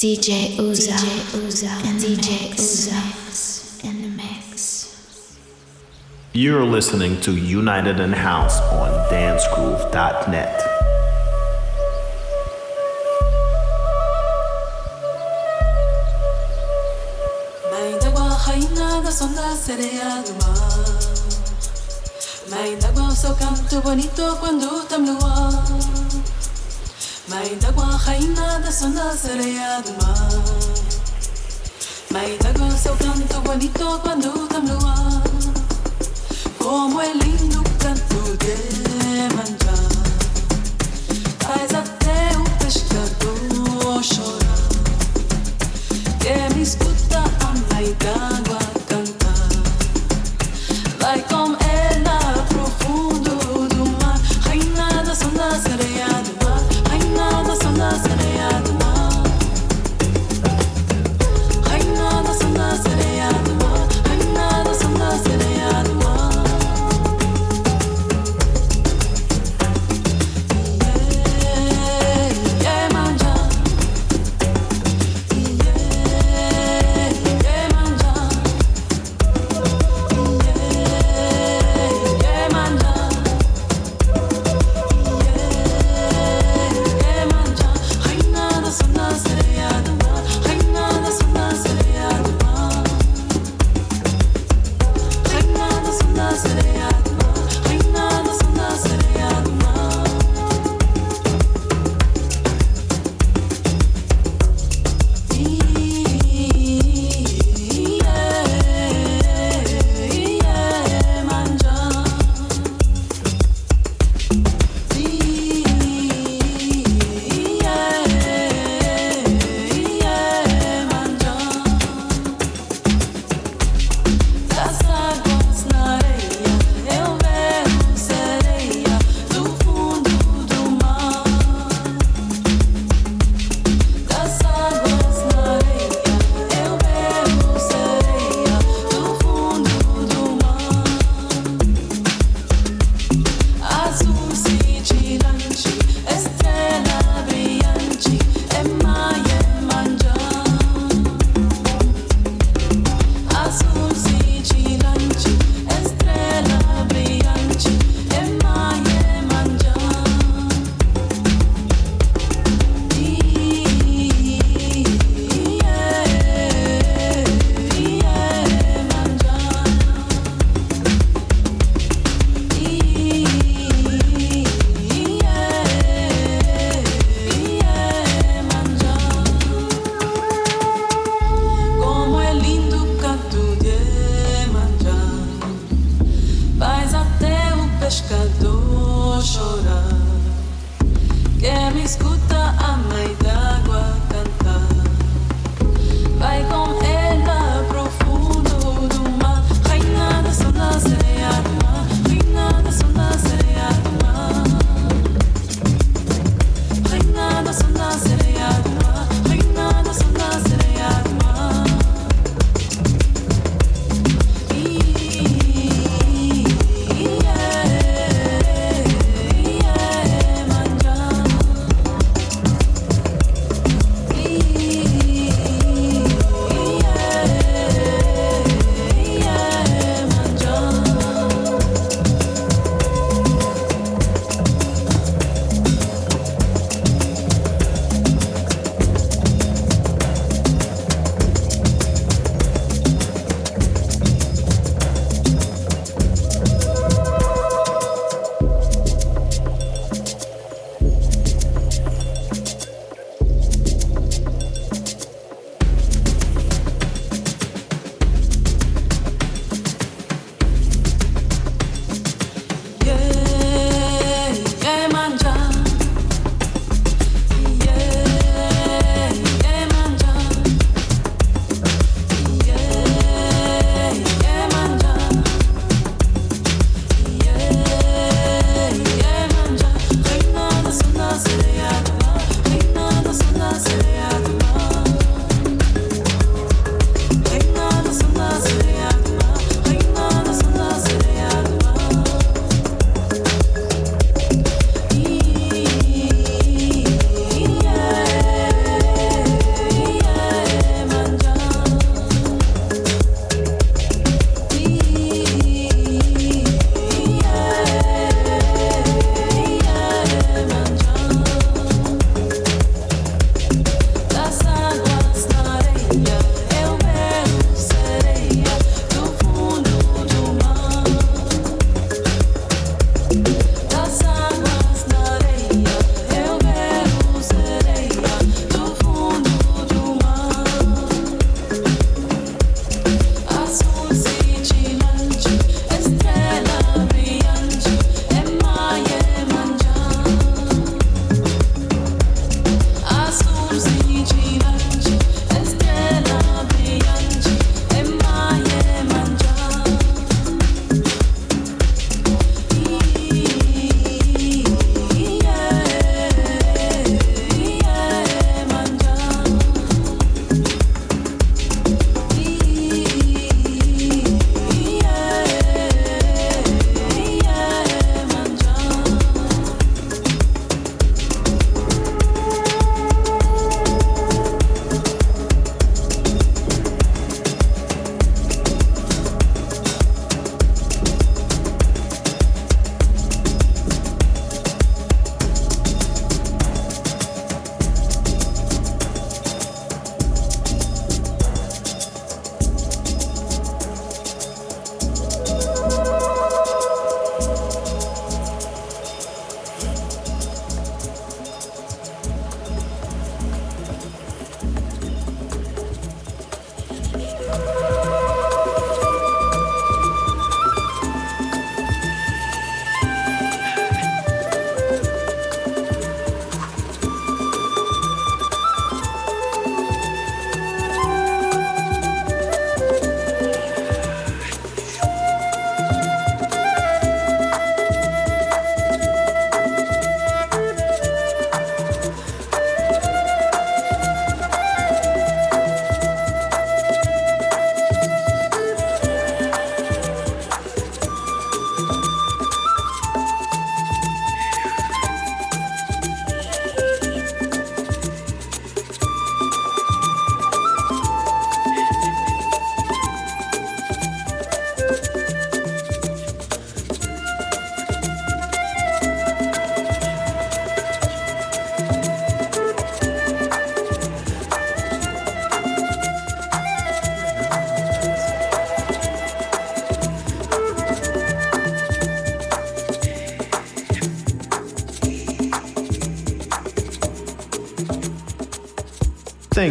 DJ Uzo, DJ Uzo, and DJ Uzo in the mix. You're listening to United in House on dancegruv.net. sonda sereia do mar. Mãe d'água, o seu canto bonito quando tam no Mãe d'água, rainha da sonda sereia do mar. D'água, o seu canto bonito quando tam ar. Como é lindo o canto de manjar. Faz até o pescador chorar. Que me escuta a mãe d'água.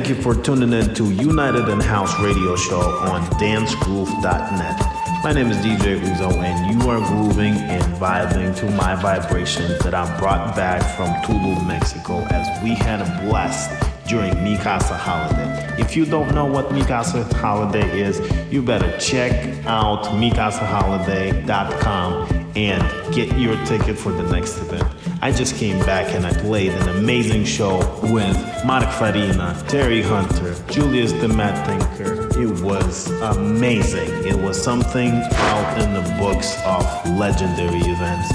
You for tuning in to United in House radio show on dancegruv.net. My name is DJ Uzo, and you are grooving and vibing to my vibrations that I brought back from Tulum, Mexico, as we had a blast during Mi Casa holiday. If you don't know what Mi Casa holiday is, you better check out micasaholiday.com and get your ticket for the next event. I just came back and I played an amazing show with Mark Farina, Terry Hunter, Julius the Mad Thinker. It was amazing. It was something out in the books of legendary events.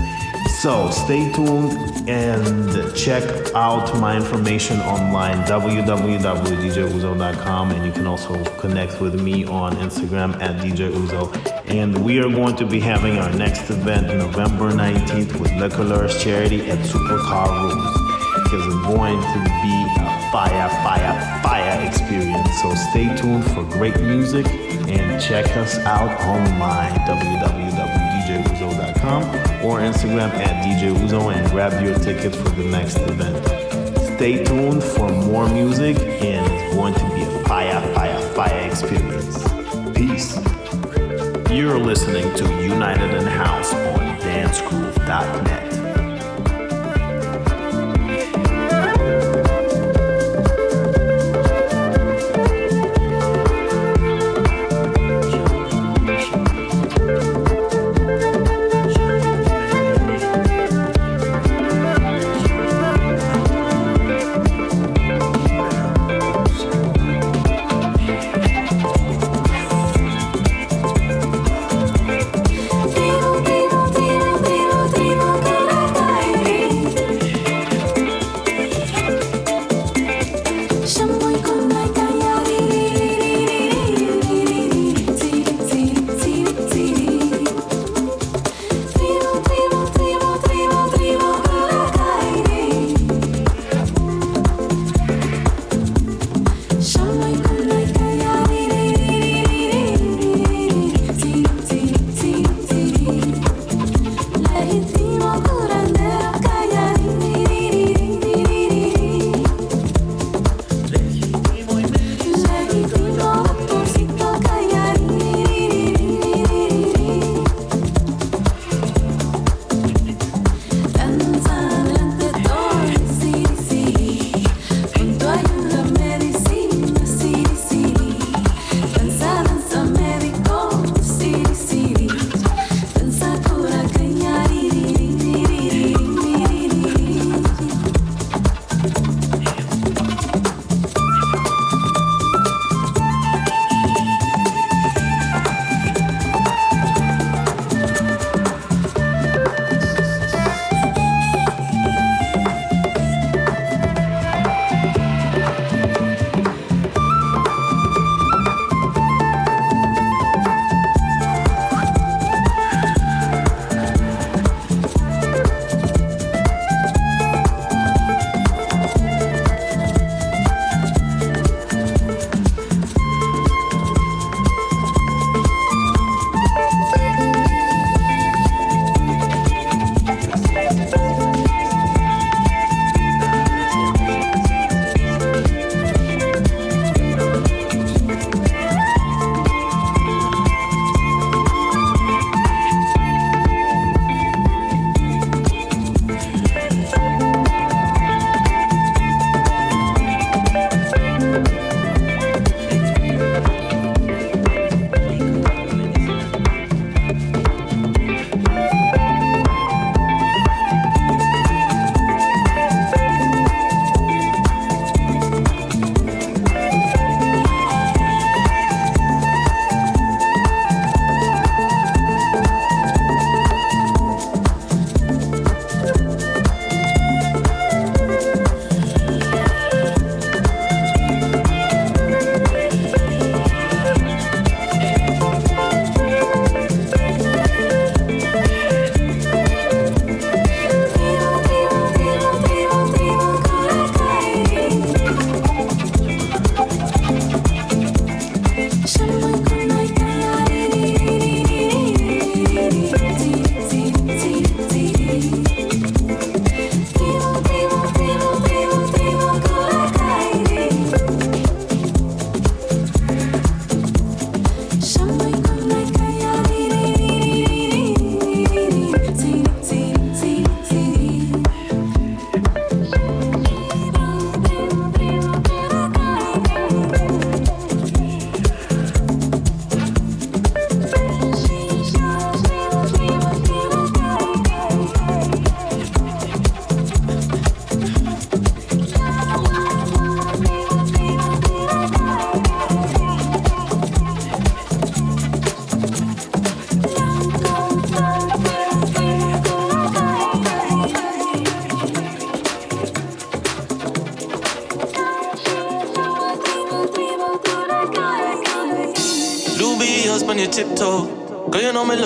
So stay tuned and check out my information online, www.djuzo.com, and you can also connect with me on Instagram at DJ Uzo. And we are going to be having our next event November 19th with Couleurs Charity at Supercar Rooms. Because it's going to be a fire, fire, fire experience. So stay tuned for great music and check us out online, www.djuzo.com or Instagram at DJ Uzo and grab your ticket for the next event. Stay tuned for more music and it's going to be a fire, fire, fire experience. Peace. You're listening to United in House on dancegruv.net.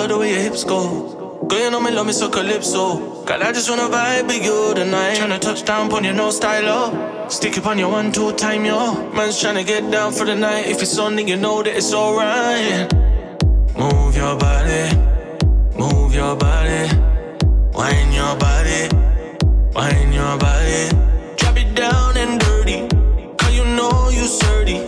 the way your hips go. Girl, you know me love me so calypso. Girl, I just wanna vibe with you tonight. Tryna touch down on your nose style, up, Stick it on your one, two time, yo. Man's tryna get down for the night. If it's on, then you know that it's alright. Move your body, move your body. wind your body, wind your body. Drop it down and dirty. Cause you know you are dirty.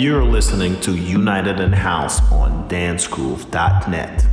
You're listening to United in House on dancegruv.net.